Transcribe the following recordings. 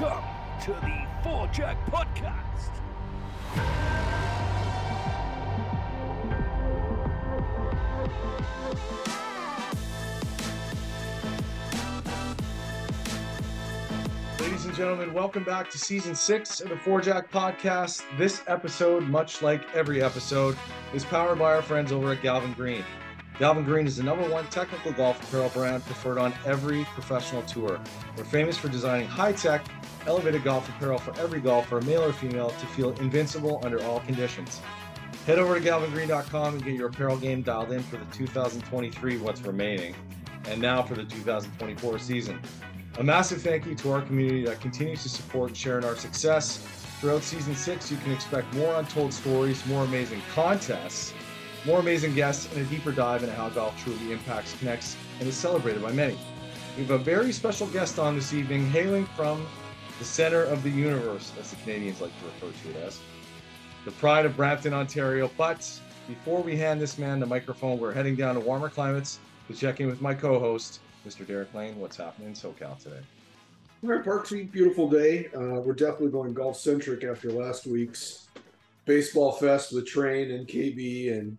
Welcome to the Four Jack Podcast. Ladies and gentlemen, welcome back to season six of the Four Jack Podcast. This episode, much like every episode, is powered by our friends over at Galvin Green. Galvin Green is the number one technical golf apparel brand preferred on every professional tour. We're famous for designing high tech, elevated golf apparel for every golfer, male or female, to feel invincible under all conditions. Head over to galvingreen.com and get your apparel game dialed in for the 2023 what's remaining, and now for the 2024 season. A massive thank you to our community that continues to support and share in our success. Throughout season six, you can expect more untold stories, more amazing contests, more amazing guests, and a deeper dive into how golf truly impacts, connects, and is celebrated by many. We have a very special guest on this evening, hailing from the center of the universe, as the Canadians like to refer to it as, the pride of Brampton, Ontario. But before we hand this man the microphone, we're heading down to warmer climates to check in with my co-host, Mr. Derek Lane. What's happening in SoCal today? All right, Park Street, beautiful day. Uh, we're definitely going golf centric after last week's baseball fest with Train and KB and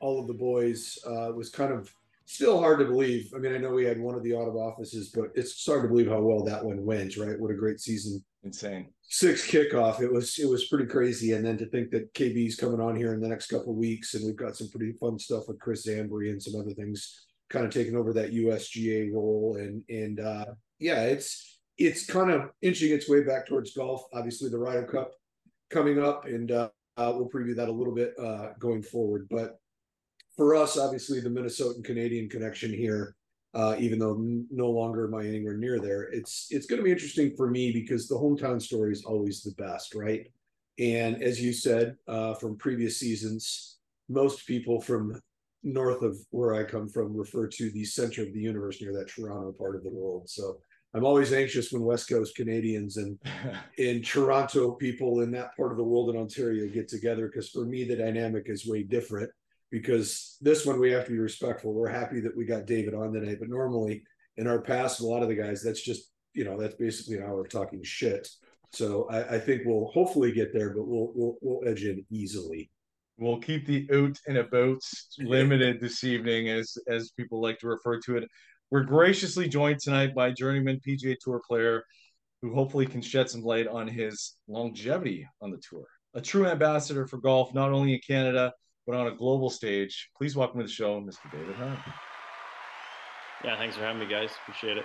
all of the boys. Uh, was kind of still hard to believe. I mean, I know we had one of the out of offices, but it's hard to believe how well that one went. Right? What a great season! Insane. Six kickoff. It was it was pretty crazy. And then to think that KB's coming on here in the next couple of weeks, and we've got some pretty fun stuff with Chris Zambri and some other things kind of taking over that USGA role. And and uh, yeah, it's it's kind of inching its way back towards golf. Obviously, the Ryder Cup coming up, and uh, uh, we'll preview that a little bit uh, going forward. But for us, obviously, the Minnesotan Canadian connection here, uh, even though no longer am I anywhere near there, it's it's going to be interesting for me because the hometown story is always the best, right? And as you said uh, from previous seasons, most people from north of where I come from refer to the center of the universe near that Toronto part of the world. So I'm always anxious when West Coast Canadians and in Toronto people in that part of the world in Ontario get together because for me the dynamic is way different because this one we have to be respectful. We're happy that we got David on tonight, but normally in our past, a lot of the guys that's just you know that's basically an hour of talking shit. So I, I think we'll hopefully get there, but we'll we'll we'll edge in easily. We'll keep the out and about limited this evening, as as people like to refer to it. We're graciously joined tonight by journeyman PGA Tour player, who hopefully can shed some light on his longevity on the tour. A true ambassador for golf, not only in Canada but on a global stage. Please welcome to the show, Mr. David Hearn. Yeah, thanks for having me, guys. Appreciate it.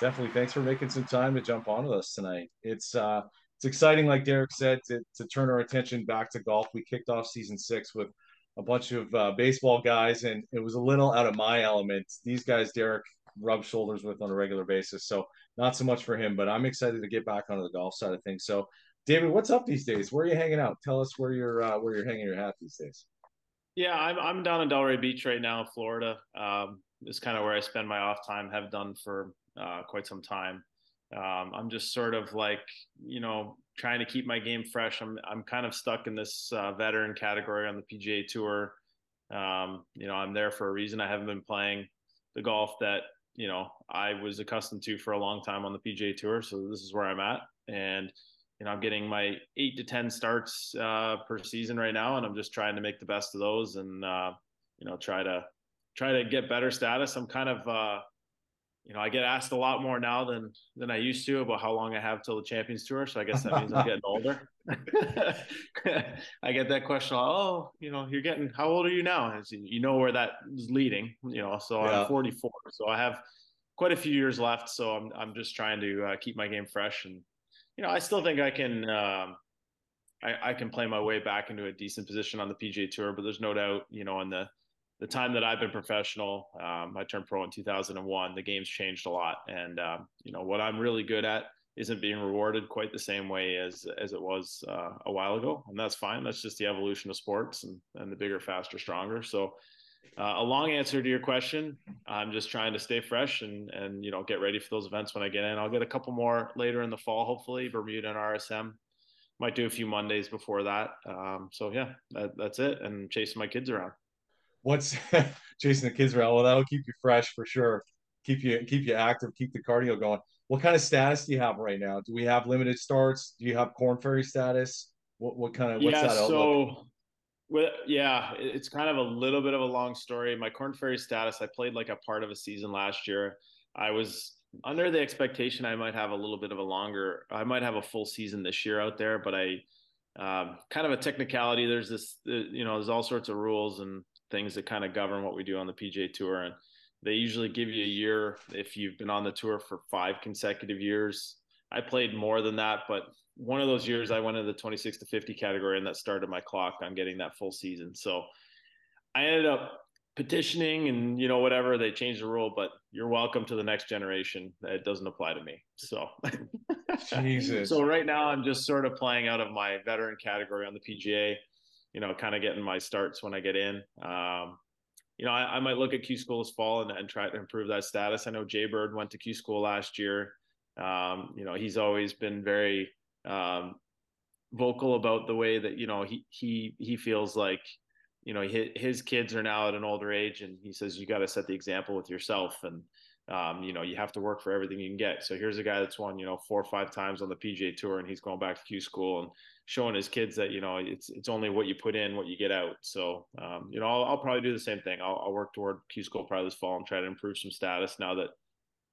Definitely. Thanks for making some time to jump on with us tonight. It's uh it's exciting, like Derek said, to, to turn our attention back to golf. We kicked off season six with a bunch of uh, baseball guys, and it was a little out of my element. These guys, Derek, rub shoulders with on a regular basis, so not so much for him. But I'm excited to get back onto the golf side of things. So, David, what's up these days? Where are you hanging out? Tell us where you're uh, where you're hanging your hat these days. Yeah, I'm I'm down in Delray Beach right now, in Florida. Um, kind of where I spend my off time. Have done for uh, quite some time. Um, I'm just sort of like you know trying to keep my game fresh. I'm I'm kind of stuck in this uh, veteran category on the PGA Tour. Um, you know, I'm there for a reason. I haven't been playing the golf that you know I was accustomed to for a long time on the PGA Tour. So this is where I'm at, and you know, I'm getting my eight to 10 starts uh, per season right now, and I'm just trying to make the best of those and, uh, you know, try to, try to get better status. I'm kind of, uh, you know, I get asked a lot more now than, than I used to about how long I have till the champions tour. So I guess that means I'm getting older. I get that question. Oh, you know, you're getting, how old are you now? And you know where that is leading, you know, so yeah. I'm 44. So I have quite a few years left. So I'm, I'm just trying to uh, keep my game fresh and, you know, I still think I can um, I, I, can play my way back into a decent position on the PGA Tour, but there's no doubt, you know, in the the time that I've been professional, um, I turned pro in 2001. The game's changed a lot, and um, you know what I'm really good at isn't being rewarded quite the same way as as it was uh, a while ago, and that's fine. That's just the evolution of sports, and and the bigger, faster, stronger. So uh, a long answer to your question. I'm just trying to stay fresh and and you know get ready for those events when I get in. I'll get a couple more later in the fall, hopefully Bermuda and RSM. Might do a few Mondays before that. Um, so yeah, that, that's it. And chasing my kids around. What's chasing the kids around? Well, that'll keep you fresh for sure. keep you keep you active, keep the cardio going. What kind of status do you have right now? Do we have limited starts? Do you have Korn Ferry status? What what kind of what's yeah, that outlook? so well, yeah, it's kind of a little bit of a long story. My Korn Ferry status, I played like a part of a season last year. I was under the expectation I might have a little bit of a longer, I might have a full season this year out there, but I um, kind of a technicality. There's this, uh, you know, there's all sorts of rules and things that kind of govern what we do on the PGA Tour, and they usually give you a year if you've been on the tour for five consecutive years. I played more than that, but one of those years I went into the 26 to 50 category, and that started my clock on getting that full season. So I ended up petitioning and you know whatever they changed the rule but you're welcome to the next generation. It doesn't apply to me. So Jesus. so right now i'm just sort of playing out of my veteran category on the pga you know kind of getting my starts when i get in. Um, you know I, I, might look at q school this fall and, and, try to improve that status. I know jay bird went to q school last year. Um, you know he's always been very um, vocal about the way that you know he he he feels like you know his, his kids are now at an older age and he says you got to set the example with yourself and um, you know you have to work for everything you can get. So here's a guy that's won you know four or five times on the pga tour and he's going back to q school and showing his kids that you know it's it's only what you put in what you get out. So um, you know I'll, I'll, probably do the same thing. I'll, I'll, work toward q school probably this fall and try to improve some status now that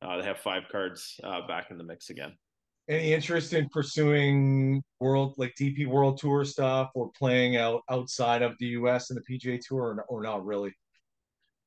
uh, they have five cards uh, back in the mix again any interest in pursuing world like DP World Tour stuff or playing out outside of the US and the PGA Tour or, or not really?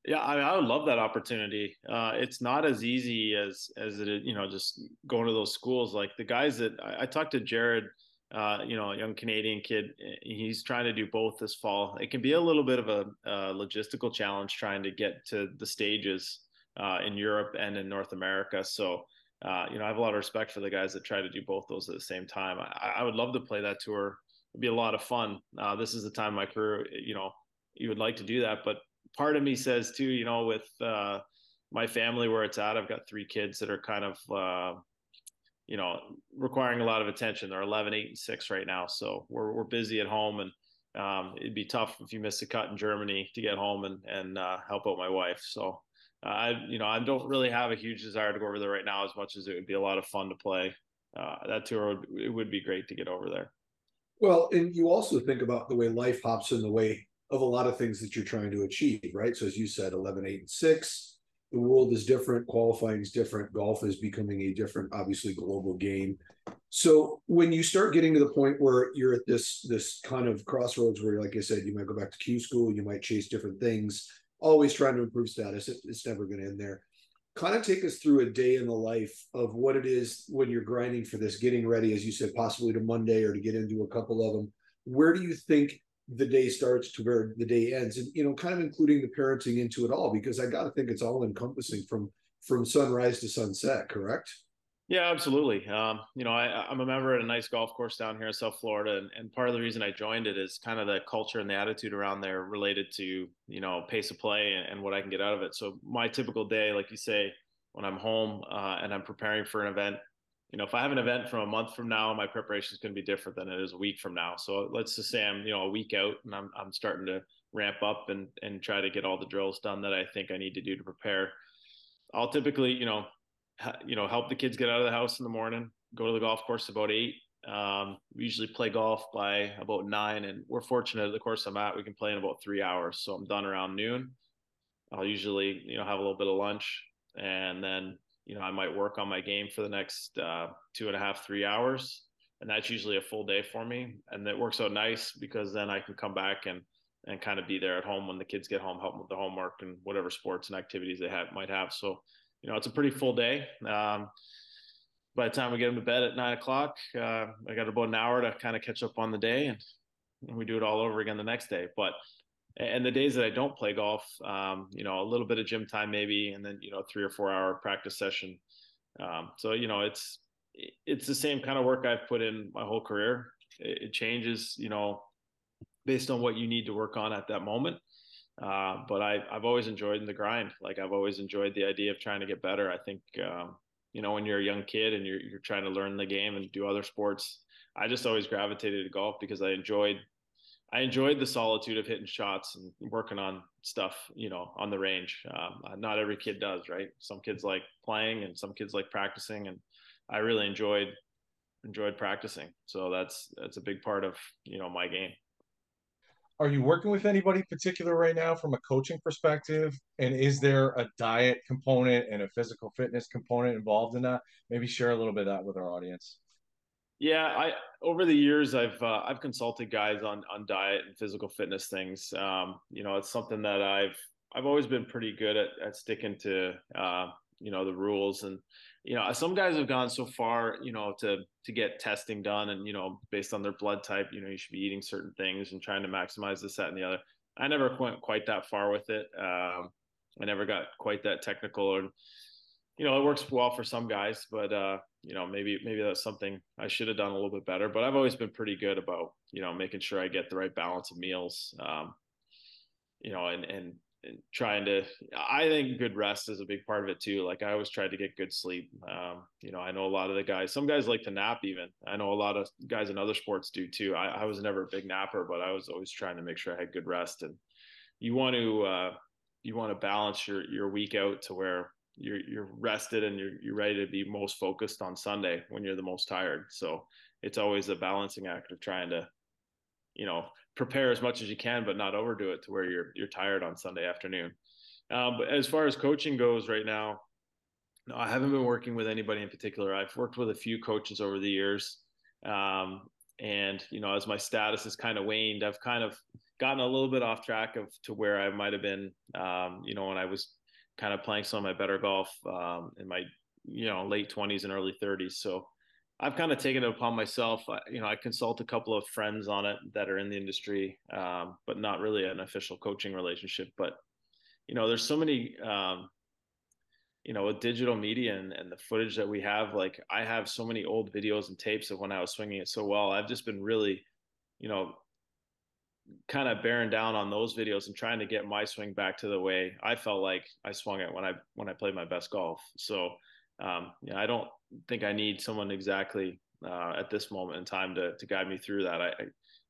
Yeah, I, I would love that opportunity. Uh, it's not as easy as as it you know just going to those schools. Like the guys that I, I talked to Jared, uh, you know, a young Canadian kid. He's trying to do both this fall. It can be a little bit of a, a logistical challenge trying to get to the stages uh, in Europe and in North America. So uh, you know, I have a lot of respect for the guys that try to do both those at the same time. I, I would love to play that tour. It'd be a lot of fun. Uh, this is the time of my career, you know, you would like to do that. But part of me says too, you know, with uh, my family where it's at, I've got three kids that are kind of, uh, you know, requiring a lot of attention. They're 11, 8, and 6 right now. So we're, we're busy at home and um, it'd be tough if you miss a cut in Germany to get home and, and uh, help out my wife. So uh, I you know I don't really have a huge desire to go over there right now as much as it would be a lot of fun to play. Uh, that tour would it would be great to get over there. Well, and you also think about the way life hops in the way of a lot of things that you're trying to achieve, right? So as you said, 11, 8, and 6, the world is different, qualifying is different, golf is becoming a different, obviously global game. So when you start getting to the point where you're at this this kind of crossroads where, like I said, you might go back to Q school, you might chase different things always trying to improve status. It, it's never going to end there. Kind of take us through a day in the life of what it is when you're grinding for this, getting ready, as you said, possibly to Monday or to get into a couple of them. Where do you think the day starts to where the day ends, and you know, kind of including the parenting into it all? Because I got to think it's all encompassing from from sunrise to sunset. Correct? Yeah, absolutely. Um, you know, I, am a member at a nice golf course down here in South Florida, and, and, part of the reason I joined it is kind of the culture and the attitude around there related to you know pace of play and, and what I can get out of it. So my typical day, like you say, when I'm home uh, and I'm preparing for an event, you know, if I have an event from a month from now, my preparation is going to be different than it is a week from now. So let's just say I'm you know a week out and I'm I'm starting to ramp up and and try to get all the drills done that I think I need to do to prepare. I'll typically, you know, you know, help the kids get out of the house in the morning, go to the golf course about eight. Um, we usually play golf by about nine, and we're fortunate at the course I'm at, we can play in about three hours. So I'm done around noon. I'll usually, you know, have a little bit of lunch, and then, you know, I might work on my game for the next uh, two and a half, three hours, and that's usually a full day for me. And it works out nice because then I can come back and and kind of be there at home when the kids get home, help them with the homework and whatever sports and activities they have might have. So you know, it's a pretty full day. Um, by the time we get them to bed at nine o'clock, uh, I got about an hour to kind of catch up on the day, and, and, we do it all over again the next day. But and the days that I don't play golf, um, you know, a little bit of gym time maybe, and then you know, three or four hour practice session. Um, so you know, it's it's the same kind of work I've put in my whole career. It, it changes, you know, based on what you need to work on at that moment. Uh, but I, I've always enjoyed the grind. Like I've always enjoyed the idea of trying to get better. I think, um, you know, when you're a young kid and you're, you're trying to learn the game and do other sports, I just always gravitated to golf because I enjoyed, I enjoyed the solitude of hitting shots and working on stuff, you know, on the range. Um, not every kid does, right? Some kids like playing, and some kids like practicing, and I really enjoyed enjoyed practicing. So that's that's a big part of you know my game. Are you working with anybody particular right now from a coaching perspective? And is there a diet component and a physical fitness component involved in that? Maybe share a little bit of that with our audience. Yeah, I over the years I've uh, I've consulted guys on on diet and physical fitness things. Um, you know, it's something that I've I've always been pretty good at at sticking to uh, you know the rules and you know some guys have gone so far you know to to get testing done and you know based on their blood type you know you should be eating certain things and trying to maximize this that and the other. I never went quite that far with it. Um, i never got quite that technical and you know it works well for some guys but uh you know maybe maybe that's something i should have done a little bit better. But i've always been pretty good about you know making sure i get the right balance of meals um you know and and trying to i think good rest is a big part of it too. Like i always try to get good sleep. Um, you know i know a lot of the guys some guys like to nap even. I know a lot of guys in other sports do too. I, I was never a big napper but i was always trying to make sure i had good rest. And you want to uh, you want to balance your your week out to where you're you're rested and you're you're ready to be most focused on sunday when you're the most tired. So it's always a balancing act of trying to you know prepare as much as you can, but not overdo it to where you're you're tired on Sunday afternoon. Um, but as far as coaching goes, right now, no, I haven't been working with anybody in particular. I've worked with a few coaches over the years, um, and you know, as my status has kind of waned, I've kind of gotten a little bit off track of to where I might have been, um, you know, when I was kind of playing some of my better golf um, in my you know late 20s and early 30s. So I've kind of taken it upon myself. You know, I consult a couple of friends on it that are in the industry, um, but not really an official coaching relationship. But you know, there's so many, um, you know, with digital media and, and the footage that we have. Like, I have so many old videos and tapes of when I was swinging it so well. I've just been really, you know, kind of bearing down on those videos and trying to get my swing back to the way I felt like I swung it when I when I played my best golf. So um, yeah, I don't think I need someone exactly uh, at this moment in time to to guide me through that. I,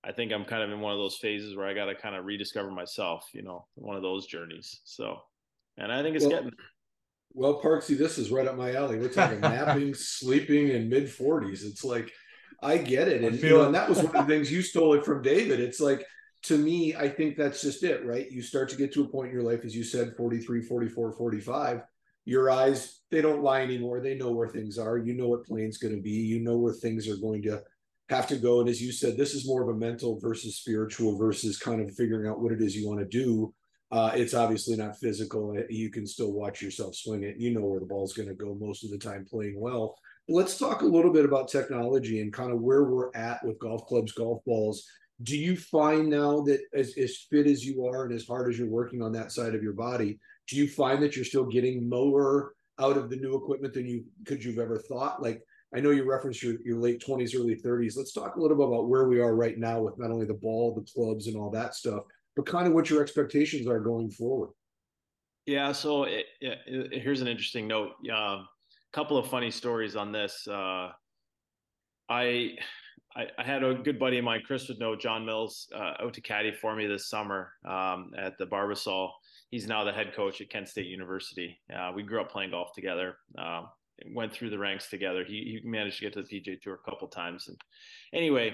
I think I'm kind of in one of those phases where I got to kind of rediscover myself, you know, one of those journeys. So, and I think it's well, getting. Well, Parksy, this is right up my alley. We're talking napping, sleeping, in mid 40s. It's like, I get it. And, you know, and that was one of the things you stole it from David. It's like, to me, I think that's just it, right? You start to get to a point in your life, as you said, 43, 44, 45, your eyes they don't lie anymore. They know where things are. You know what plane's going to be. You know where things are going to have to go. And as you said this is more of a mental versus spiritual versus kind of figuring out what it is you want to do. Uh, it's obviously not physical. You can still watch yourself swing it. You know where the ball's going to go most of the time playing well. Let's talk a little bit about technology and kind of where we're at with golf clubs golf balls. Do you find now that as, as fit as you are and as hard as you're working on that side of your body do you find that you're still getting more out of the new equipment than you could you've ever thought? Like i know you referenced your, your late 20s early 30s let's talk a little bit about where we are right now with not only the ball the clubs and all that stuff but kind of what your expectations are going forward. Yeah so it, it, here's an interesting note. A um, couple of funny stories on this. Uh, I, I, I had a good buddy of mine, Chris would know Jon Mills, uh, out to caddy for me this summer um, at the Barbasol he's now the head coach at Kent State University. Uh, we grew up playing golf together. Um, went through the ranks together. He, he managed to get to the PGA Tour a couple times. And anyway,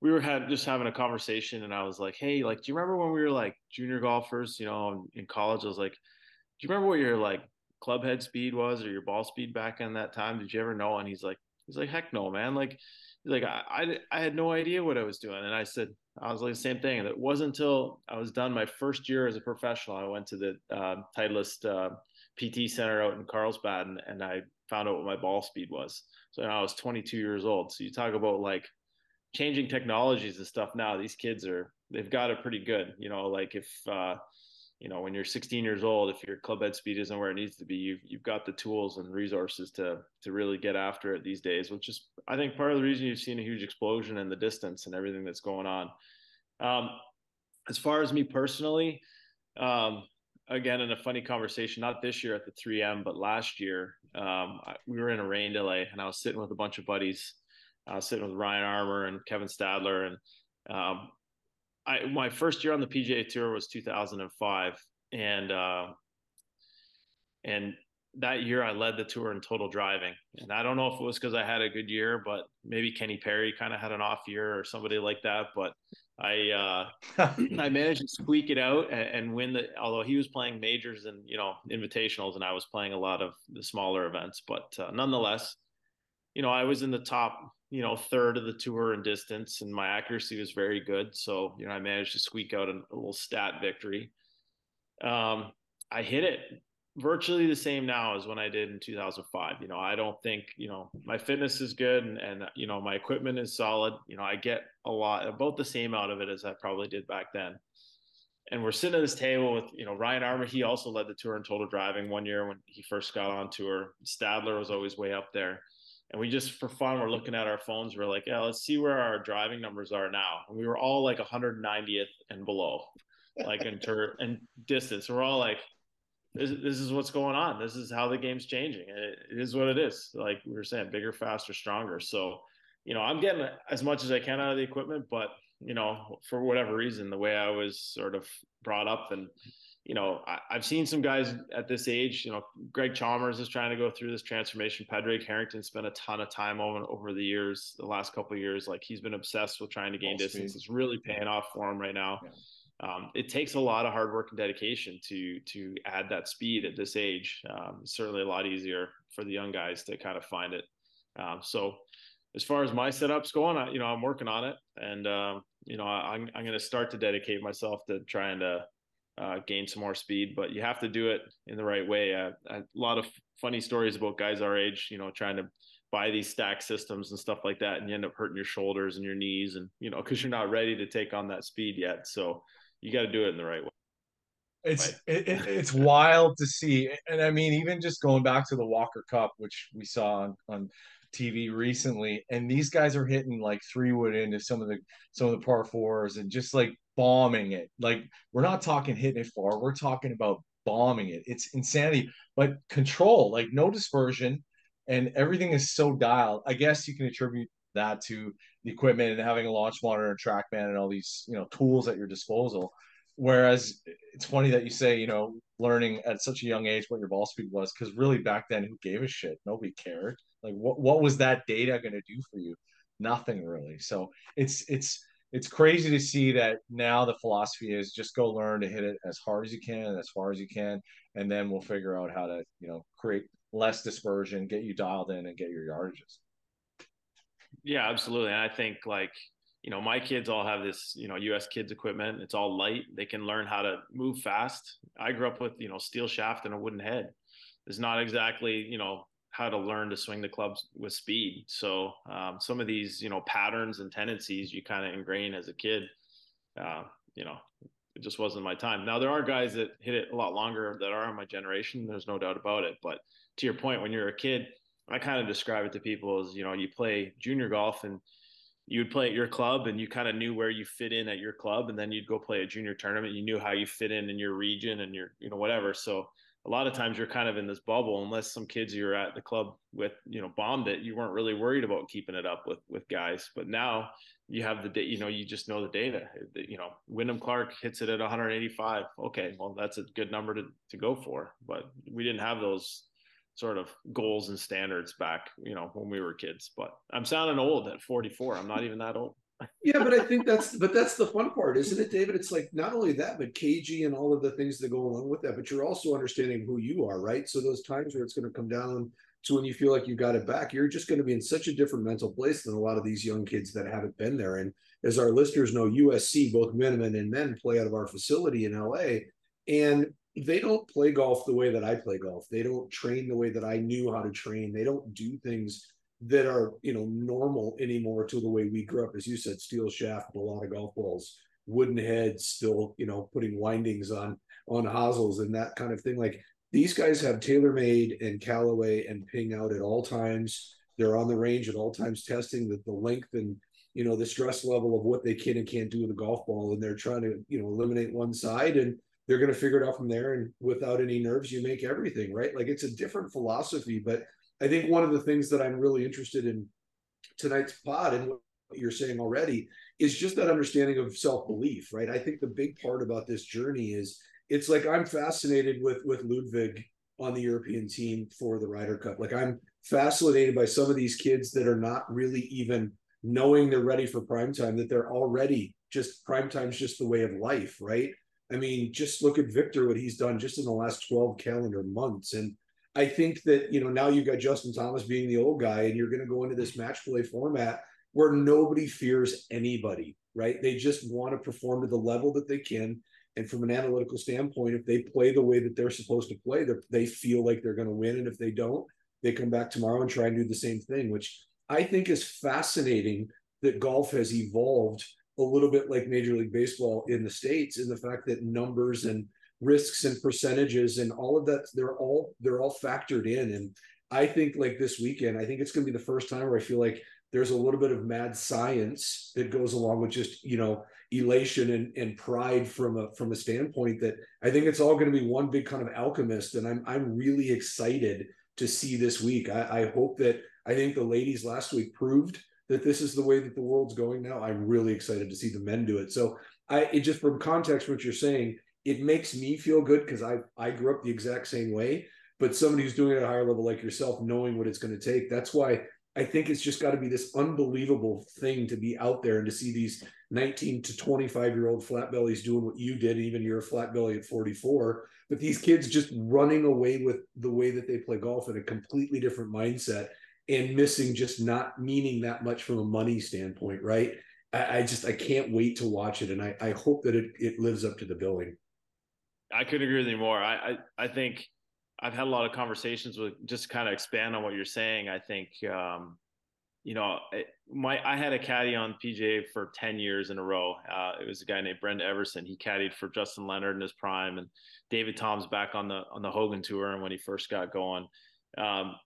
we were had just having a conversation, and I was like, "Hey, like, do you remember when we were like junior golfers? You know, in college? I was like, do you remember what your like club head speed was or your ball speed back in that time? Did you ever know?" And he's like, "He's like, heck no, man. Like, he's like I, I, I had no idea what I was doing." And I said, I was like the same thing. And it wasn't until I was done my first year as a professional, I went to the uh, Titleist uh, PT center out in Carlsbad, and, and, I found out what my ball speed was. So I was 22 years old. So you talk about like changing technologies and stuff. Now these kids are they've got it pretty good. You know, like if uh, you know when you're 16 years old, if your club head speed isn't where it needs to be, you've you've got the tools and resources to to really get after it these days. Which is I think part of the reason you've seen a huge explosion in the distance and everything that's going on. Um, as far as me personally, um, again, in a funny conversation, not this year at the 3M, but last year, um, I, we were in a rain delay and I was sitting with a bunch of buddies. Was sitting with Ryan Armour and Kevin Stadler and, um, I my first year on the PGA Tour was 2005, and uh, and that year I led the tour in total driving. And I don't know if it was because I had a good year, but maybe Kenny Perry kind of had an off year or somebody like that. But I uh, I managed to squeak it out and, and, win the. Although he was playing majors and you know invitationals, and I was playing a lot of the smaller events, but uh, nonetheless, you know I was in the top you know third of the tour in distance, and my accuracy was very good. So you know I managed to squeak out a, a little stat victory. Um, I hit it virtually the same now as when I did in 2005. You know, I don't think, you know, my fitness is good and, and, you know, my equipment is solid. You know, I get a lot, about the same out of it as I probably did back then. And we're sitting at this table with, you know, Ryan Armour. He also led the tour in total driving one year when he first got on tour. Stadler was always way up there. And we just, for fun, we're looking at our phones. We're like, yeah, let's see where our driving numbers are now. And we were all like 190th and below, like in tour and distance. We're all like, this, this is what's going on. This is how the game's changing. It, it is what it is. Like we were saying, bigger, faster, stronger. So, you know, I'm getting as much as I can out of the equipment, but you know, for whatever reason, the way I was sort of brought up and, you know, I, have seen some guys at this age, you know, Greg Chalmers is trying to go through this transformation. Padraig Harrington spent a ton of time over, over the years, the last couple of years. Like he's been obsessed with trying to gain distance. It's really paying off for him right now. Yeah um, it takes a lot of hard work and dedication to to add that speed at this age. Um, certainly a lot easier for the young guys to kind of find it. Um, so as far as my setups going, I, you know, I'm working on it, and um, you know, I, am I'm, I'm going to start to dedicate myself to trying to uh, gain some more speed. But you have to do it in the right way. Uh, a lot of funny stories about guys our age, you know, trying to buy these stack systems and stuff like that, and you end up hurting your shoulders and your knees, and you know, because you're not ready to take on that speed yet. So you got to do it in the right way. It's it, it, it's wild to see, and I mean, even just going back to the Walker Cup, which we saw on, on TV recently, and these guys are hitting like three wood into some of the some of the par fours and just like bombing it. Like we're not talking hitting it far, we're talking about bombing it. It's insanity, but control, like no dispersion, and everything is so dialed. I guess you can attribute that to the equipment and having a launch monitor and trackman and all these you know tools at your disposal whereas it's funny that you say you know learning at such a young age what your ball speed was because really back then who gave a shit nobody cared like what, what was that data going to do for you nothing really so it's it's it's crazy to see that now the philosophy is just go learn to hit it as hard as you can and as far as you can and then we'll figure out how to you know create less dispersion get you dialed in and get your yardages yeah, absolutely. And I think like, you know, my kids all have this, you know, US kids equipment. It's all light. They can learn how to move fast. I grew up with, you know, steel shaft and a wooden head. It's not exactly, you know, how to learn to swing the clubs with speed. So um, some of these, you know, patterns and tendencies you kind of ingrain as a kid. Uh, you know, it just wasn't my time. Now there are guys that hit it a lot longer that are in my generation. There's no doubt about it. But to your point, when you're a kid, I kind of describe it to people as you know you play junior golf and you would play at your club and you kind of knew where you fit in at your club and then you'd go play a junior tournament you knew how you fit in in your region and your you know whatever so a lot of times you're kind of in this bubble unless some kids you're at the club with you know bombed it you weren't really worried about keeping it up with with guys but now you have the you know you just know the data eh, you know wyndham clark hits it at 185 okay well that's a good number to, to go for but we didn't have those sort of goals and standards back, you know, when we were kids. But I'm sounding old at 44. I'm not even that old. Yeah, but I think that's but that's the fun part, isn't it, David? It's like not only that, but KG and all of the things that go along with that, but you're also understanding who you are, right? So those times where it's going to come down to when you feel like you got it back, you're just going to be in such a different mental place than a lot of these young kids that haven't been there. And as our listeners know, USC, both men and men play out of our facility in LA. And they don't play golf the way that I play golf. They don't train the way that I knew how to train. They don't do things that are, you know, normal anymore to the way we grew up. As you said, steel shaft, a lot of golf balls, wooden heads, still, you know, putting windings on on hosels and that kind of thing. Like these guys have TaylorMade and Callaway and Ping out at all times. They're on the range at all times testing the, the length and you know the stress level of what they can and can't do with a golf ball and they're trying to you know eliminate one side and they're going to figure it out from there. And without any nerves, you make everything right. Like it's a different philosophy. But I think one of the things that I'm really interested in tonight's pod and what you're saying already is just that understanding of self-belief, right? I think the big part about this journey is it's like I'm fascinated with with Ludvig on the European team for the Ryder Cup. Like I'm fascinated by some of these kids that are not really even knowing they're ready for prime time, that they're already just prime time's just the way of life, right? I mean, just look at Viktor, what he's done just in the last 12 calendar months. And I think that, you know, now you've got Justin Thomas being the old guy, and you're going to go into this match play format where nobody fears anybody, right? They just want to perform to the level that they can. And from an analytical standpoint, if they play the way that they're supposed to play, they feel like they're going to win. And if they don't, they come back tomorrow and try and do the same thing, which I think is fascinating that golf has evolved a little bit like Major League Baseball in the States in the fact that numbers and risks and percentages and all of that, they're all they're all factored in. And I think like this weekend, I think it's gonna be the first time where I feel like there's a little bit of mad science that goes along with just, you know, elation and, and pride from a from a standpoint that I think it's all going to be one big kind of alchemist. And I'm I'm really excited to see this week. I, I hope that I think the ladies last week proved that this is the way that the world's going now. I'm really excited to see the men do it. So I it just from context what you're saying, it makes me feel good because I I grew up the exact same way. But somebody who's doing it at a higher level like yourself, knowing what it's going to take, that's why I think it's just got to be this unbelievable thing to be out there and to see these 19 to 25 year old flat bellies doing what you did. Even you're a flat belly at 44, but these kids just running away with the way that they play golf in a completely different mindset and missing just not meaning that much from a money standpoint, right? I, I just I can't wait to watch it, and I, I hope that it it lives up to the billing. I couldn't agree with you more. I, I I think I've had a lot of conversations with just kind of expand on what you're saying. I think um, you know, my I had a caddy on PGA for ten years in a row. Uh, it was a guy named Brenda Everson. He caddied for Justin Leonard in his prime, and David Toms back on the on the Hogan tour, and when he first got going. Um,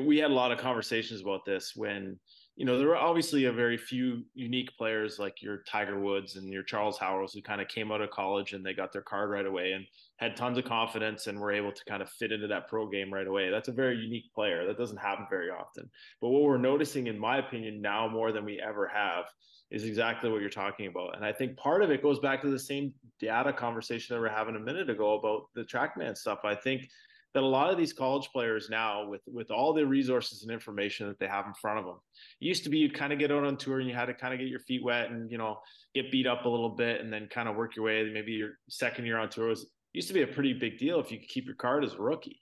we had a lot of conversations about this when you know there were obviously a very few unique players like your Tiger Woods and your Charles Howells who kind of came out of college and they got their card right away and had tons of confidence and were able to kind of fit into that pro game right away. That's a very unique player. That doesn't happen very often. But what we're noticing, in my opinion, now more than we ever have, is exactly what you're talking about. And I think part of it goes back to the same data conversation that we are having a minute ago about the TrackMan stuff. I think that a lot of these college players now with with all the resources and information that they have in front of them it used to be you'd kind of get out on tour and you had to kind of get your feet wet and you know get beat up a little bit and then kind of work your way. Maybe your second year on tour was used to be a pretty big deal if you could keep your card as a rookie.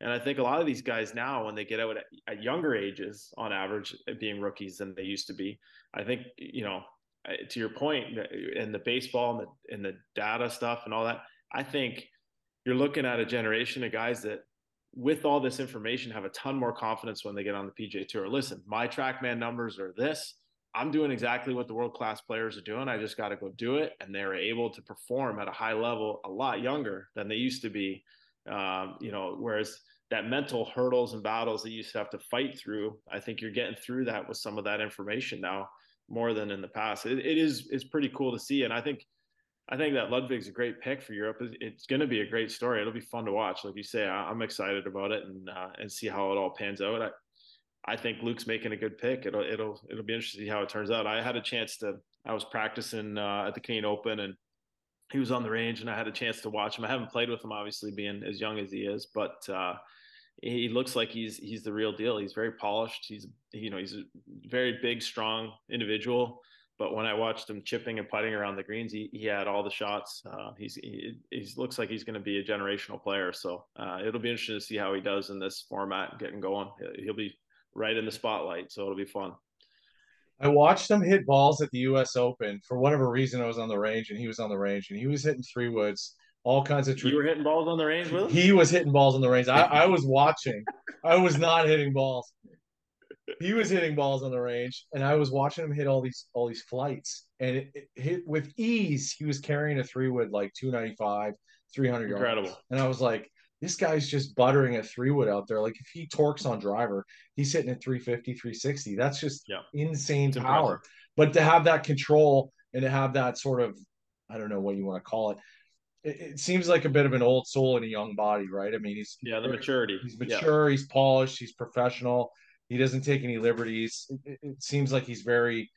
And i think a lot of these guys now when they get out at, at younger ages on average being rookies than they used to be i think you know to your point in the baseball and the, and the data stuff and all that i think you're looking at a generation of guys that with all this information have a ton more confidence when they get on the PGA tour. Listen, my trackman numbers are this. I'm doing exactly what the world class players are doing. I just got to go do it. And they're able to perform at a high level a lot younger than they used to be. Um, you know, whereas that mental hurdles and battles that you used to have to fight through, I think you're getting through that with some of that information now more than in the past. it, it is, it's pretty cool to see. And I think I think that Ludvig's a great pick for Europe. It's going to be a great story. It'll be fun to watch. Like you say, I'm excited about it and uh, and see how it all pans out. I, I think Luke's making a good pick. It'll it'll it'll be interesting to see how it turns out. I had a chance to. I was practicing uh, at the Canadian Open and he was on the range and I had a chance to watch him. I haven't played with him, obviously, being as young as he is, but uh, he looks like he's he's the real deal. He's very polished. He's you know he's a very big, strong individual but when I watched him chipping and putting around the greens, he, he had all the shots. Uh, he's he, he looks like he's going to be a generational player. So uh, it'll be interesting to see how he does in this format, getting going. He'll be right in the spotlight, so it'll be fun. I watched him hit balls at the U.S. Open for whatever reason. I was on the range, and he was on the range, and he was hitting three woods, all kinds of. Tre- you were hitting balls on the range with him. He was hitting balls on the range. I, I was watching. I was not hitting balls he was hitting balls on the range, and I was watching him hit all these all these flights, and it, it hit with ease. He was carrying a three wood like 295, 300 yards. Incredible. And I was like, this guy's just buttering a three wood out there. Like if he torques on driver, he's hitting at 350, 360. That's just yeah. insane it's power. Impressive. But to have that control and to have that sort of, I don't know what you want to call it, it, seems like a bit of an old soul in a young body, right? I mean, he's yeah, the maturity. He's mature. Yeah. He's polished. He's professional. He doesn't take any liberties. It, it seems like he's very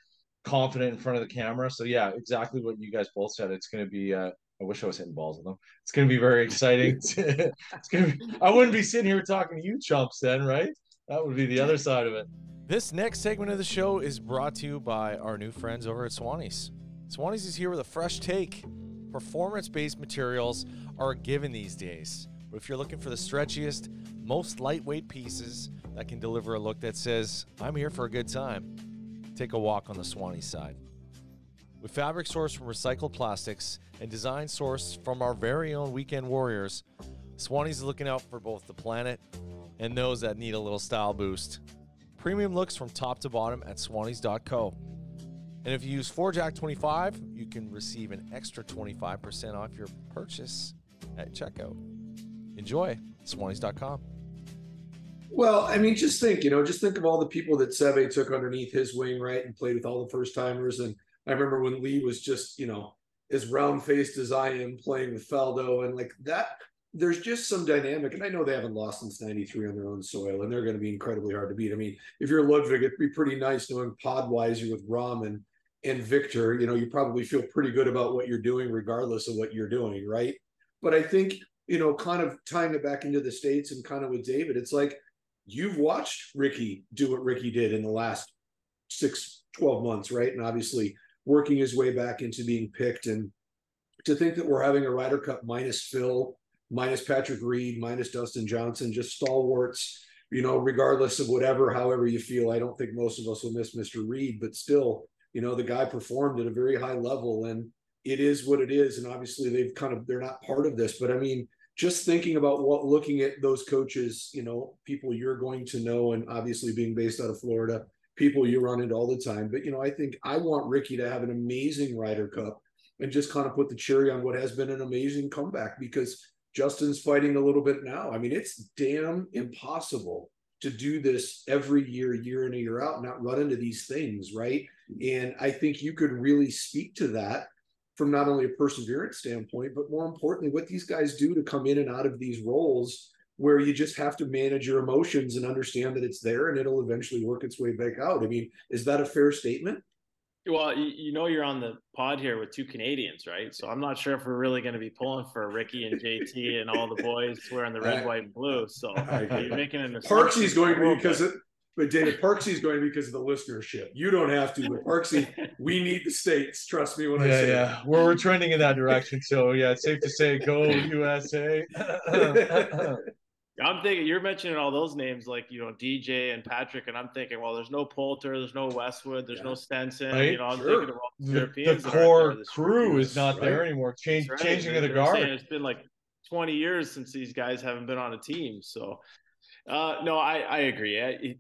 confident in front of the camera. So yeah, exactly what you guys both said. It's going to be. Uh, I wish I was hitting balls with them. It's going to be very exciting. it's going to. Be, I wouldn't be sitting here talking to you chumps then, right? That would be the other side of it. This next segment of the show is brought to you by our new friends over at Swannies. Swannies is here with a fresh take. Performance based materials are a given these days. But if you're looking for the stretchiest, most lightweight pieces that can deliver a look that says, I'm here for a good time, take a walk on the Swanee side. With fabric sourced from recycled plastics and design sourced from our very own weekend warriors, Swanee's looking out for both the planet and those that need a little style boost. Premium looks from top to bottom at swannies.co. And if you use 4jack25, you can receive an extra 25% off your purchase at checkout. Enjoy, swannies.com. Well, I mean, just think, you know, just think of all the people that Seve took underneath his wing, right, and played with all the first timers. And I remember when Lee was just, you know, as round faced as I am playing with Faldo, and like that there's just some dynamic, and I know they haven't lost since '93 on their own soil, and they're going to be incredibly hard to beat. I mean, if you're Ludvig, it'd be pretty nice knowing Podweiser with Ramen and Viktor. You know, you probably feel pretty good about what you're doing, regardless of what you're doing, right? But I think you know, kind of tying it back into the states and kind of with David, it's like you've watched Ricky do what Ricky did in the last six, 12 months, right? And obviously working his way back into being picked and to think that we're having a Ryder Cup minus Phil minus Patrick Reed, minus Dustin Johnson, just stalwarts, you know, regardless of whatever, however you feel. I don't think most of us will miss Mr. Reed, but still, you know, the guy performed at a very high level and it is what it is. And obviously they've kind of, they're not part of this, but I mean, just thinking about what looking at those coaches, you know, people you're going to know, and obviously being based out of Florida, people you run into all the time. But, you know, I think I want Ricky to have an amazing Ryder Cup and just kind of put the cherry on what has been an amazing comeback because Justin's fighting a little bit now. I mean, it's damn impossible to do this every year, year in and year out, not run into these things, right? And I think you could really speak to that from not only a perseverance standpoint, but more importantly, what these guys do to come in and out of these roles where you just have to manage your emotions and understand that it's there and it'll eventually work its way back out. I mean, is that a fair statement? Well, you, know you're on the pod here with two Canadians, right? So I'm not sure if we're really going to be pulling for Ricky and JT and all the boys wearing the red, white, and blue. So you're making an Parksy's going to be because it, but David Parksy's going because of the listenership. You don't have to, but Parksy, we need the states. Trust me when yeah, I say yeah. It. We're, we're trending in that direction. So yeah, it's safe to say go USA. I'm thinking you're mentioning all those names like you know DJ and Patrick, and I'm thinking, well, there's no Poulter, there's no Westwood, there's yeah. no Stenson. Right? You know, I'm sure. thinking of all the, Europeans. The core crew is not right? there anymore. Change, right. Changing of the guard. It's been like 20 years since these guys haven't been on a team. So, uh, no, I I agree. I,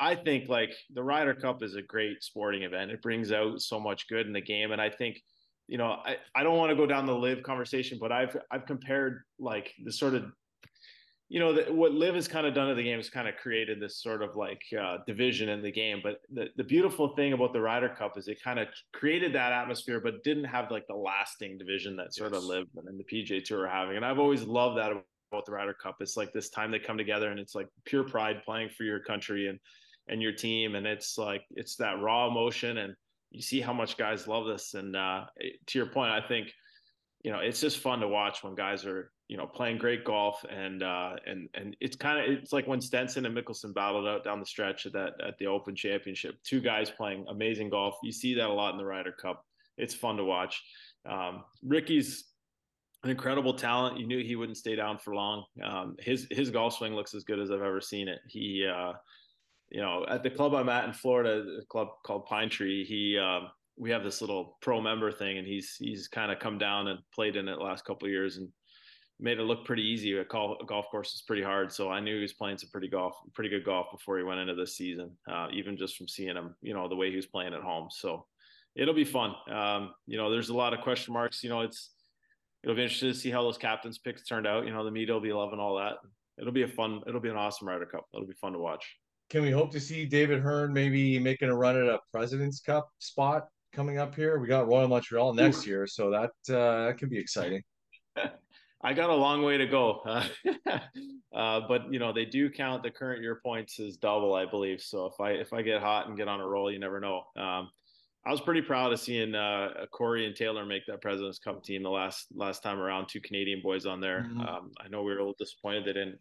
I think like the Ryder Cup is a great sporting event. It brings out so much good in the game, and I think you know I, I don't want to go down the LIV conversation, but I've I've compared like the sort of you know, the, what LIV has kind of done to the game is kind of created this sort of like uh, division in the game. But the, the beautiful thing about the Ryder Cup is it kind of created that atmosphere, but didn't have like the lasting division that sort yes. of LIV and the PGA Tour are having. And I've always loved that about the Ryder Cup. It's like this time they come together and it's like pure pride playing for your country and and your team, and it's like it's that raw emotion, and you see how much guys love this. And uh, to your point, I think you know it's just fun to watch when guys are you know, playing great golf and uh, and and it's kind of it's like when Stenson and Mickelson battled out down the stretch at that at the Open Championship. Two guys playing amazing golf. You see that a lot in the Ryder Cup. It's fun to watch. Um, Ricky's an incredible talent. You knew he wouldn't stay down for long. Um, his his golf swing looks as good as I've ever seen it. He, uh, you know, at the club I'm at in Florida, a club called Pine Tree. He um, we have this little pro member thing, and he's he's kind of come down and played in it last couple years and made it look pretty easy. A, call, a golf course is pretty hard, so I knew he was playing some pretty golf, pretty good golf before he went into this season. Uh, even just from seeing him, you know, the way he was playing at home. So it'll be fun. Um, you know, there's a lot of question marks. You know, it's it'll be interesting to see how those captains picks turned out. You know, the media will be loving all that. It'll be a fun. It'll be an awesome Ryder Cup. It'll be fun to watch. Can we hope to see David Hearn maybe making a run at a President's Cup spot coming up here? We got Royal Montreal next year, so that uh, that could be exciting. I got a long way to go, uh, uh, but you know they do count the current year points as double, I believe. So if I if I get hot and get on a roll, you never know. Um, I was pretty proud of seeing uh, Corey and Taylor make that President's Cup team the last last time around. Two Canadian boys on there. Mm-hmm. Um, I know we were a little disappointed they didn't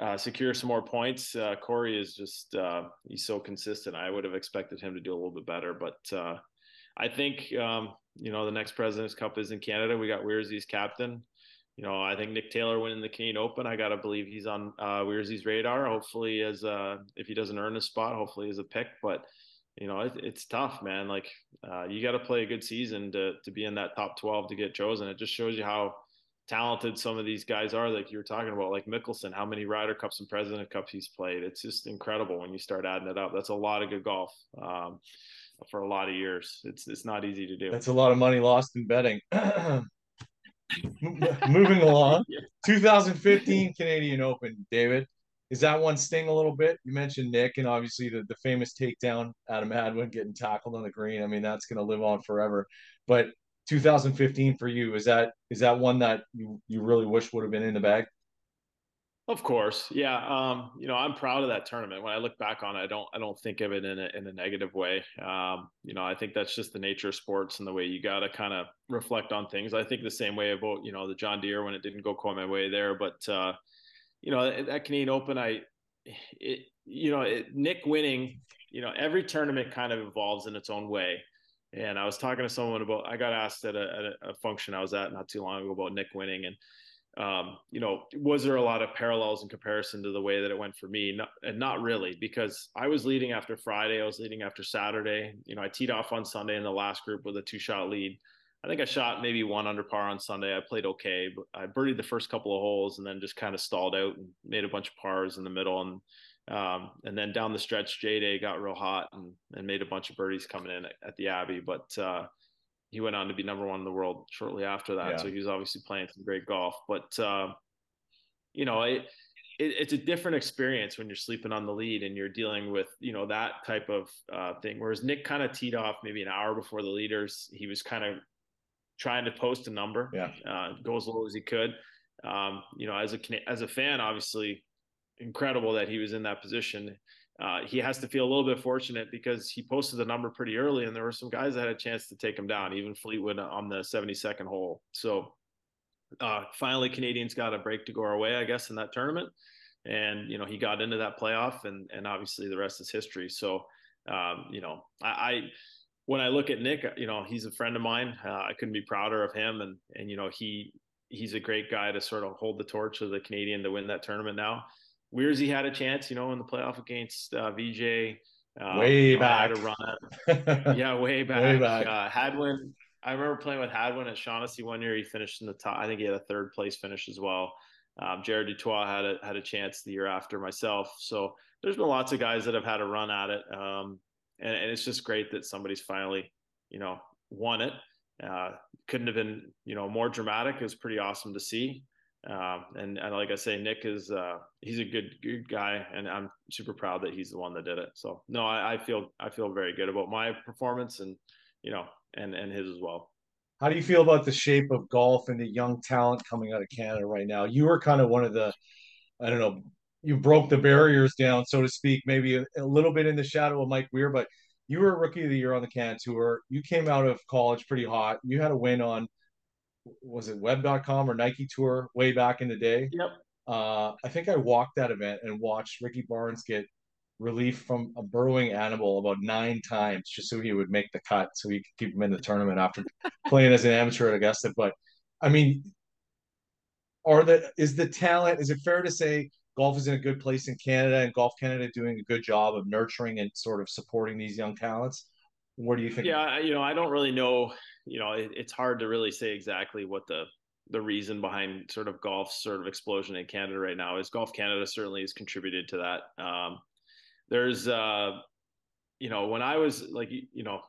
uh, secure some more points. Uh, Corey is just uh, he's so consistent. I would have expected him to do a little bit better, but uh, I think um, you know the next President's Cup is in Canada. We got Weirzy's captain. You know, I think Nick Taylor winning the Canadian Open. I gotta believe he's on uh, Weirzy's radar. Hopefully, as uh, if he doesn't earn a spot, hopefully as a pick. But you know, it, it's tough, man. Like uh, you got to play a good season to to be in that top twelve to get chosen. It just shows you how talented some of these guys are. Like you were talking about, like Mickelson, how many Ryder Cups and President Cups he's played. It's just incredible when you start adding it up. That's a lot of good golf. Um, for a lot of years. It's it's not easy to do. That's a lot of money lost in betting. Moving along, 2015 Canadian Open, David. Is that one sting a little bit? You mentioned Nick and obviously the, the famous takedown, Adam Hadwin getting tackled on the green. I mean, that's going to live on forever. But 2015 for you, is that is that one that you, you really wish would have been in the bag? Of course, yeah. Um, you know, I'm proud of that tournament. When I look back on it, I don't, I don't think of it in a in a negative way. Um, you know, I think that's just the nature of sports and the way you got to kind of reflect on things. I think the same way about you know the John Deere when it didn't go quite my way there, but uh, you know that Canadian Open, I, it, you know, it, Nick winning, you know, every tournament kind of evolves in its own way. And I was talking to someone about, I got asked at a, at a function I was at not too long ago about Nick winning, and um, you know, was there a lot of parallels in comparison to the way that it went for me? Not, and not really, because I was leading after Friday, I was leading after Saturday. You know, I teed off on Sunday in the last group with a two shot lead. I think I shot maybe one under par on Sunday. I played okay, but I birdied the first couple of holes and then just kind of stalled out and made a bunch of pars in the middle. And um, and then down the stretch, J Day got real hot and, and made a bunch of birdies coming in at, at the Abbey. But uh, he went on to be number one in the world shortly after that. Yeah. So he was obviously playing some great golf. But uh, you know, it, it, it's a different experience when you're sleeping on the lead and you're dealing with you know that type of uh, thing. Whereas Nick kind of teed off maybe an hour before the leaders. He was kind of trying to post a number, yeah, uh, go as low as he could. Um, you know, as a as a fan, obviously incredible that he was in that position uh, he has to feel a little bit fortunate because he posted the number pretty early, and there were some guys that had a chance to take him down, even Fleetwood on the 72nd hole. So uh, finally, Canadians got a break to go our way, I guess, in that tournament, and you know he got into that playoff, and and obviously the rest is history. So um, you know, I, I when I look at Nick, you know, he's a friend of mine. Uh, I couldn't be prouder of him, and and you know he he's a great guy to sort of hold the torch of the Canadian to win that tournament now. Weirzy had a chance, you know, in the playoff against uh, VJ. Uh, way back. A run yeah, way back. way back. Uh, Hadwin. I remember playing with Hadwin at Shaughnessy one year. He finished in the top. I think he had a third place finish as well. Um, Jared du Toit had a had a chance the year after myself. So there's been lots of guys that have had a run at it, um, and, and, it's just great that somebody's finally, you know, won it. Uh, couldn't have been, you know, more dramatic. It was pretty awesome to see. Um, and, and, like I say, Nick is uh, he's a good good guy, and I'm super proud that he's the one that did it. So no, I, I, feel I feel very good about my performance, and you know, and and his as well. How do you feel about the shape of golf and the young talent coming out of Canada right now? You were kind of one of the, I don't know, you broke the barriers down, so to speak, maybe a, a little bit in the shadow of Mike Weir, but you were a rookie of the year on the Can Tour. You came out of college pretty hot. You had a win on was it web.com or Nike Tour way back in the day. Yep. Uh, I think I walked that event and watched Ricky Barnes get relief from a burrowing animal about nine times just so he would make the cut so he could keep him in the tournament after playing as an amateur at Augusta. But I mean, are the is the talent, is it fair to say golf is in a good place in Canada and Golf Canada doing a good job of nurturing and sort of supporting these young talents? What do you think? Yeah, you know, I don't really know you know, it, it's hard to really say exactly what the the reason behind sort of golf's sort of explosion in Canada right now is. Golf Canada certainly has contributed to that. Um, there's, uh, you know, when I was like, you know,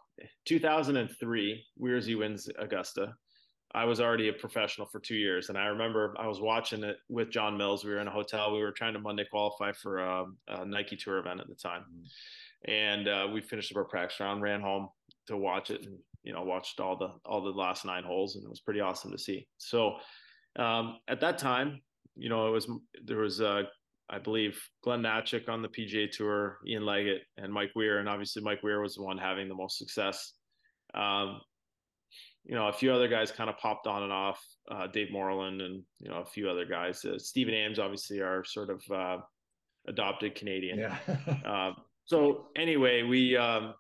2003, Weirzy wins Augusta. I was already a professional for two years, and I remember I was watching it with Jon Mills. We were in a hotel. We were trying to Monday qualify for a, a Nike Tour event at the time, mm-hmm. and uh, we finished up our practice round, ran home to watch it, and you know watched all the all the last nine holes and it was pretty awesome to see so um, at that time you know it was there was uh, I believe Glen Hnatiuk on the PGA Tour, Ian Leggett, and Mike Weir. And obviously, Mike Weir was the one having the most success Um, you know, a few other guys kind of popped on and off. Uh, Dave Morland and you know a few other guys. Uh, Stephen Ames, obviously, our sort of uh, adopted Canadian. Yeah. uh, so anyway, we um,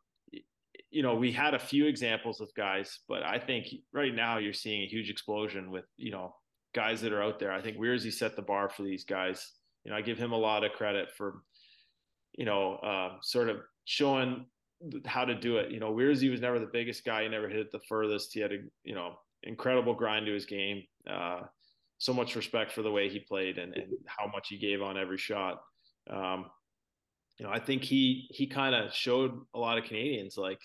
you know we had a few examples of guys, but I think right now you're seeing a huge explosion with you know guys that are out there. I think Weirzy set the bar for these guys. You know, I give him a lot of credit for you know uh, sort of showing how to do it. You know, Weirzy was never the biggest guy. He never hit it the furthest. He had a you know incredible grind to his game. Uh, so much respect for the way he played and, and how much he gave on every shot. Um, you know, I think he he kind of showed a lot of Canadians like,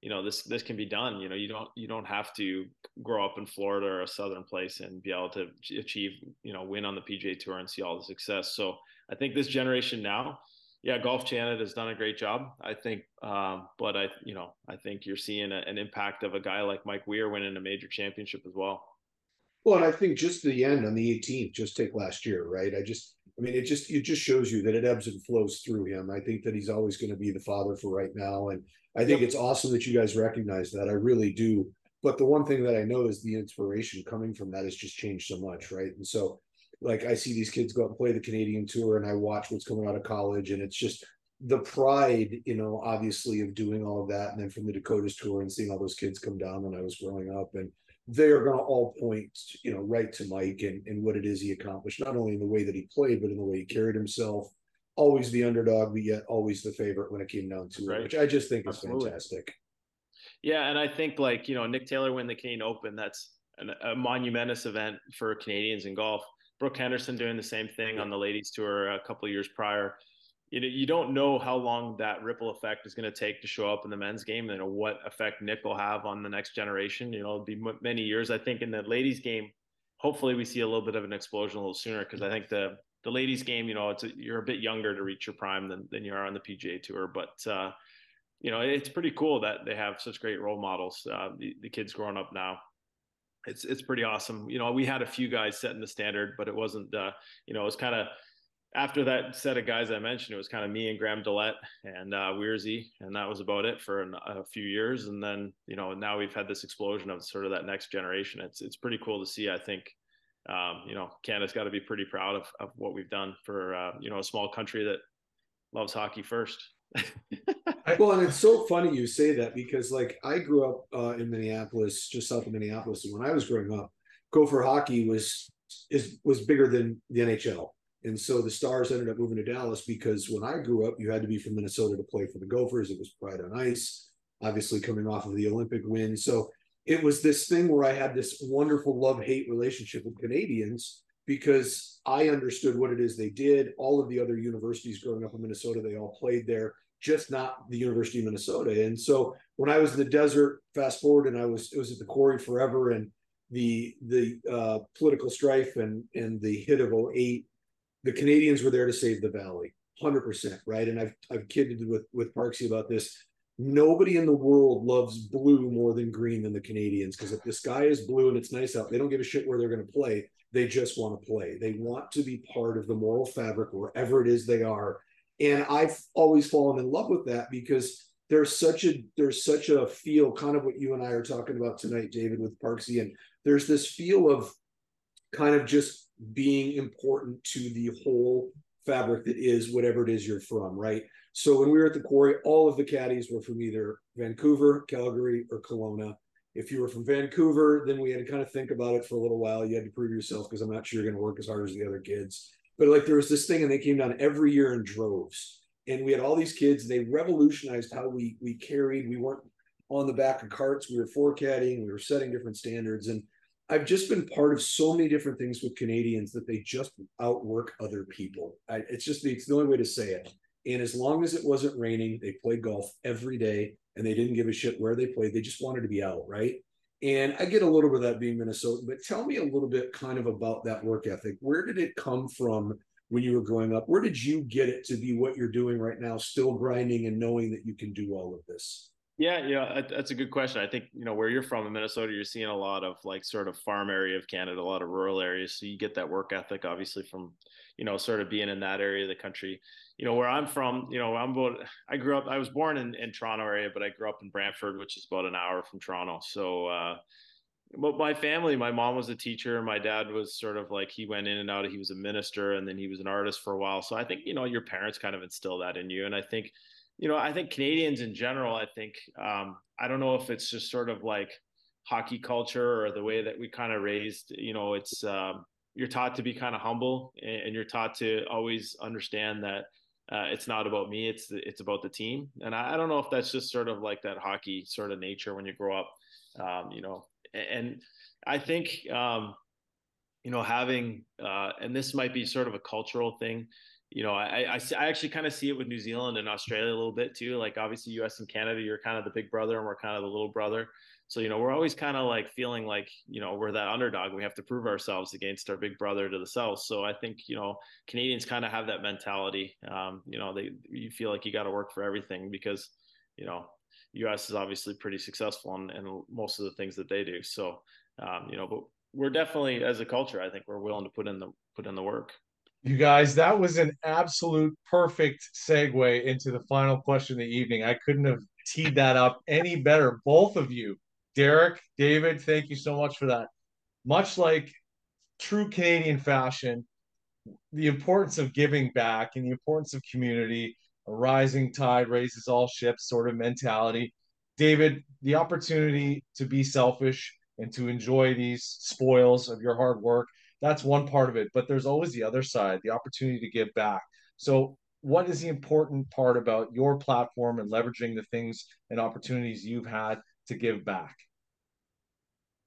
you know, this this can be done. You know, you don't you don't have to grow up in Florida or a southern place and be able to achieve, you know, win on the PGA Tour and see all the success. So I think this generation now, yeah, Golf Canada has done a great job. I think, um, but I, you know, I think you're seeing a, an impact of a guy like Mike Weir winning a major championship as well. Well, and I think just the end on the 18th, just take last year, right? I just, I mean, it just it just shows you that it ebbs and flows through him. I think that he's always going to be the father for right now, and I think yep. it's awesome that you guys recognize that. I really do. But the one thing that I know is the inspiration coming from that has just changed so much, right? And so, like, I see these kids go out and play the Canadian Tour, and I watch what's coming out of college, and it's just the pride, you know, obviously of doing all of that, and then from the Dakotas Tour and seeing all those kids come down when I was growing up, and they are going to all point, you know, right to Mike and, and what it is he accomplished, not only in the way that he played, but in the way he carried himself. Always the underdog, but yet always the favorite when it came down to right. it, which I just think Absolutely. is fantastic. Yeah, and I think like you know Nick Taylor win the Canadian Open. That's an, a monumentous event for Canadians in golf. Brooke Henderson doing the same thing on the ladies tour a couple years prior you know, you don't know how long that ripple effect is going to take to show up in the men's game and what effect Nick will have on the next generation. You know, it'll be many years. I think in the ladies game, hopefully we see a little bit of an explosion a little sooner because I think the the ladies game, you know, it's a, you're a bit younger to reach your prime than than you are on the PGA Tour, but uh, you know, it's pretty cool that they have such great role models. Uh, the, the kids growing up now, it's it's pretty awesome. You know, we had a few guys setting the standard, but it wasn't. Uh, you know, it was kind of after that set of guys I mentioned, it was kind of me and Graham DeLaet and uh, and that was about it for an, a few years. And then, you know, now we've had this explosion of sort of that next generation. It's it's pretty cool to see. I think, um, you know, Canada's got to be pretty proud of, of what we've done for uh, you know a small country that loves hockey first. well, and it's so funny you say that because like I grew up uh, in Minneapolis, just south of Minneapolis, and when I was growing up, Gopher hockey was is was bigger than the NHL and so the Stars ended up moving to Dallas because when I grew up, you had to be from Minnesota to play for the Gophers. It was Pride on Ice, obviously coming off of the Olympic win. So it was this thing where I had this wonderful love hate relationship with Canadians because I understood what it is they did. All of the other universities growing up in Minnesota, they all played there, just not the University of Minnesota. And so when I was in the desert, fast forward, and I was it was at the quarry forever, and the the uh, political strife and and the hit of 08 the Canadians were there to save the valley, hundred percent, right? And I've I've kidded with with Parksy about this. Nobody in the world loves blue more than green than the Canadians because if the sky is blue and it's nice out, they don't give a shit where they're going to play. They just want to play. They want to be part of the moral fabric wherever it is they are. And I've always fallen in love with that because there's such a there's such a feel, kind of what you and I are talking about tonight, David, with Parksy, and there's this feel of kind of just being important to the whole fabric that is whatever it is you're from, right? So when we were at the quarry, all of the caddies were from either Vancouver, Calgary, or Kelowna. If you were from Vancouver, then we had to kind of think about it for a little while. You had to prove yourself because I'm not sure you're going to work as hard as the other kids. But like there was this thing, and they came down every year in droves. And we had all these kids. They revolutionized how we we carried. We weren't on the back of carts. We were forecaddying. We were setting different standards. And I've just been part of so many different things with Canadians that they just outwork other people. I, it's just it's the only way to say it. And as long as it wasn't raining, they played golf every day, and they didn't give a shit where they played. They just wanted to be out, right? And I get a little bit of that being Minnesota, but tell me a little bit kind of about that work ethic. Where did it come from when you were growing up? Where did you get it to be what you're doing right now, still grinding and knowing that you can do all of this? Yeah, yeah, that's a good question. I think you know where you're from in Minnesota, you're seeing a lot of like sort of farm area of Canada, a lot of rural areas. So you get that work ethic, obviously, from you know sort of being in that area of the country. You know where I'm from. You know I'm about. I grew up. I was born in in Toronto area, but I grew up in Brantford, which is about an hour from Toronto. So. uh but my family, my mom was a teacher. My dad was sort of like he went in and out. He was a minister, and then he was an artist for a while. So I think you know your parents kind of instill that in you, and I think you know, I think Canadians in general, I think, um, I don't know if it's just sort of like hockey culture or the way that we kind of raised, you know, it's, um, you're taught to be kind of humble and you're taught to always understand that uh, it's not about me, it's, it's about the team. And I, I, don't know if that's just sort of like that hockey sort of nature when you grow up, um, you know, and I think, um, you know, having, uh, and this might be sort of a cultural thing, you know, I, I, I actually kind of see it with New Zealand and Australia a little bit too. Like obviously US and Canada, you're kind of the big brother and we're kind of the little brother. So, you know, we're always kind of like feeling like, you know, we're that underdog. We have to prove ourselves against our big brother to the south. So I think, you know, Canadians kind of have that mentality. Um, you know, they, you feel like you got to work for everything because, you know, US is obviously pretty successful in, in most of the things that they do. So, um, you know, but we're definitely as a culture, I think we're willing to put in the, put in the work. You guys, that was an absolute perfect segue into the final question of the evening. I couldn't have teed that up any better. Both of you, Derek, David, thank you so much for that. Much like true Canadian fashion, the importance of giving back and the importance of community, a rising tide raises all ships sort of mentality. David, the opportunity to be selfish and to enjoy these spoils of your hard work that's one part of it but there's always the other side the opportunity to give back so what is the important part about your platform and leveraging the things and opportunities you've had to give back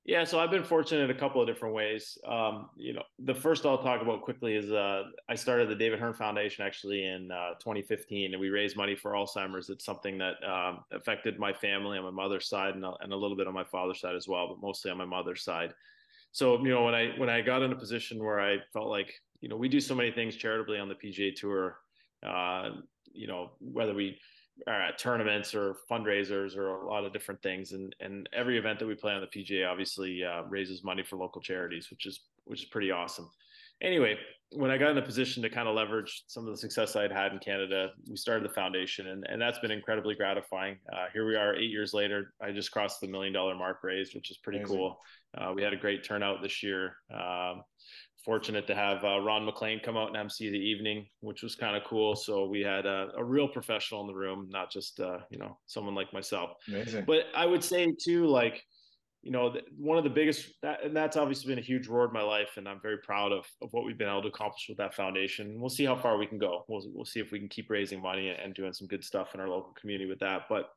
yeah, so I've been fortunate a couple of different ways. Um, you know, the first I'll talk about quickly is uh, I started the David Hearn Foundation actually in uh, 2015, and we raised money for Alzheimer's. It's something that um, affected my family on my mother's side and, and a little bit on my father's side as well, but mostly on my mother's side so you know when I when I got in a position where I felt like you know we do so many things charitably on the PGA Tour, uh, you know whether we are at tournaments or fundraisers or a lot of different things, and and every event that we play on the PGA obviously uh, raises money for local charities, which is which is pretty awesome. Anyway, when I got in a position to kind of leverage some of the success I had had in Canada, we started the foundation, and, and that's been incredibly gratifying. Uh, here we are, eight years later. I just crossed the million dollar mark raised, which is pretty Amazing. cool. Uh, we had a great turnout this year. Um, fortunate to have uh, Ron MacLean come out and MC the evening, which was kind of cool. So we had a, a, real professional in the room, not just uh, you know someone like myself. Amazing. But I would say too, like you know, one of the biggest that, and that's obviously been a huge reward in my life, and I'm very proud of of what we've been able to accomplish with that foundation. We'll see how far we can go. We'll we'll see if we can keep raising money and doing some good stuff in our local community with that. But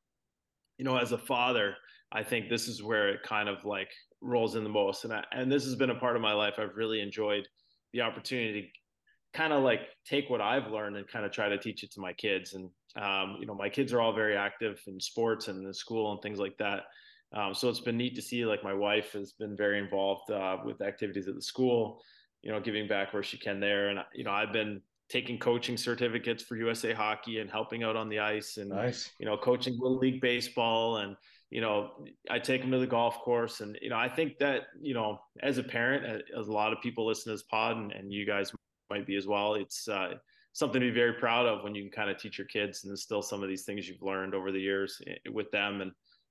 you know, as a father, I think this is where it kind of like rolls in the most. And I, and this has been a part of my life. I've really enjoyed the opportunity to kind of like take what I've learned and kind of try to teach it to my kids. And um, you know, my kids are all very active in sports and in school and things like that. Um, so it's been neat to see like my wife has been very involved uh, with activities at the school, you know, giving back where she can there. And, you know, I've been taking coaching certificates for USA hockey and helping out on the ice and, nice. you know, coaching little league baseball and, you know, I take them to the golf course. And, you know, I think that, you know, as a parent, as a lot of people listen to this pod and, and you guys might be as well, it's uh, something to be very proud of when you can kind of teach your kids and instill some of these things you've learned over the years eh, with them. And,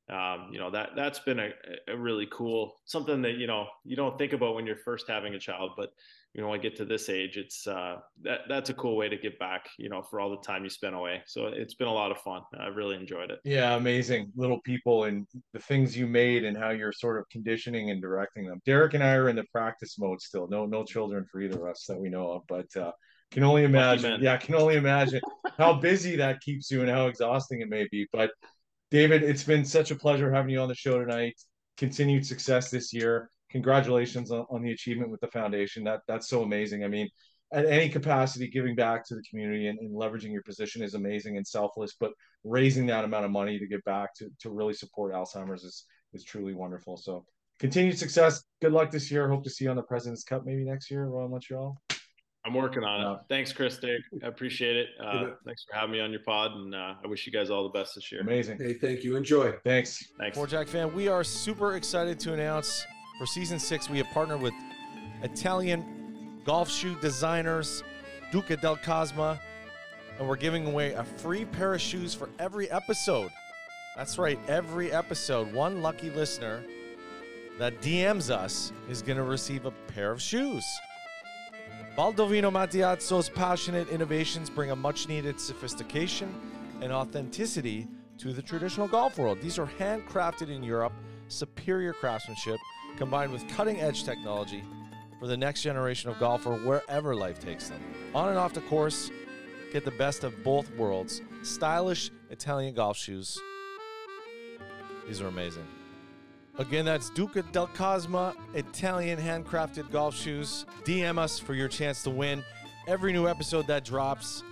um, you know, that, that's been a, a really cool, something that, you know, you don't think about when you're first having a child, but you know, when I get to this age, it's uh, that that's a cool way to give back, you know, for all the time you spent away. So it's been a lot of fun. I really enjoyed it. Yeah, amazing little people and the things you made and how you're sort of conditioning and directing them. Derek and I are in the practice mode still. No, no children for either of us that we know of, but uh, can only imagine. Yeah, can only imagine how busy that keeps you and how exhausting it may be. But David, it's been such a pleasure having you on the show tonight. Continued success this year congratulations on, on the achievement with the foundation. That that's so amazing. I mean, at any capacity, giving back to the community and, and, leveraging your position is amazing and selfless. But raising that amount of money to give back to to really support Alzheimer's is is truly wonderful. So continued success. Good luck this year. Hope to see you on the President's Cup maybe next year, Royal Montreal. I'm working on Yeah. it. Thanks, Chris. Dick. I appreciate it. Uh, thanks for having me on your pod, and uh, I wish you guys all the best this year. Amazing. Hey, thank you. Enjoy. Thanks. Thanks. Four Jack fan, we are super excited to announce for season six we have partnered with Italian golf shoe designers Duca del Cosma, and we're giving away a free pair of shoes for every episode. That's right, every episode. One lucky listener that DMs us is going to receive a pair of shoes. Baldovino Mattiazzo's passionate innovations bring a much needed sophistication and authenticity to the traditional golf world. These are handcrafted in Europe, superior craftsmanship combined with cutting edge technology for the next generation of golfer wherever life takes them. On and off the course, get the best of both worlds. Stylish Italian golf shoes. These are amazing. Again, that's Duca del Cosma Italian handcrafted golf shoes. DM us for your chance to win every new episode that drops.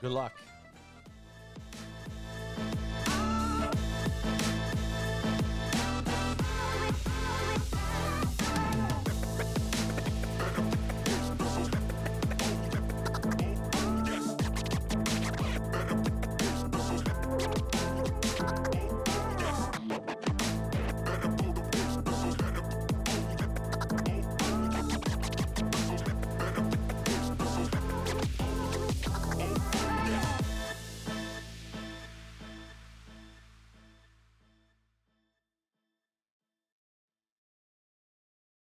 Good luck.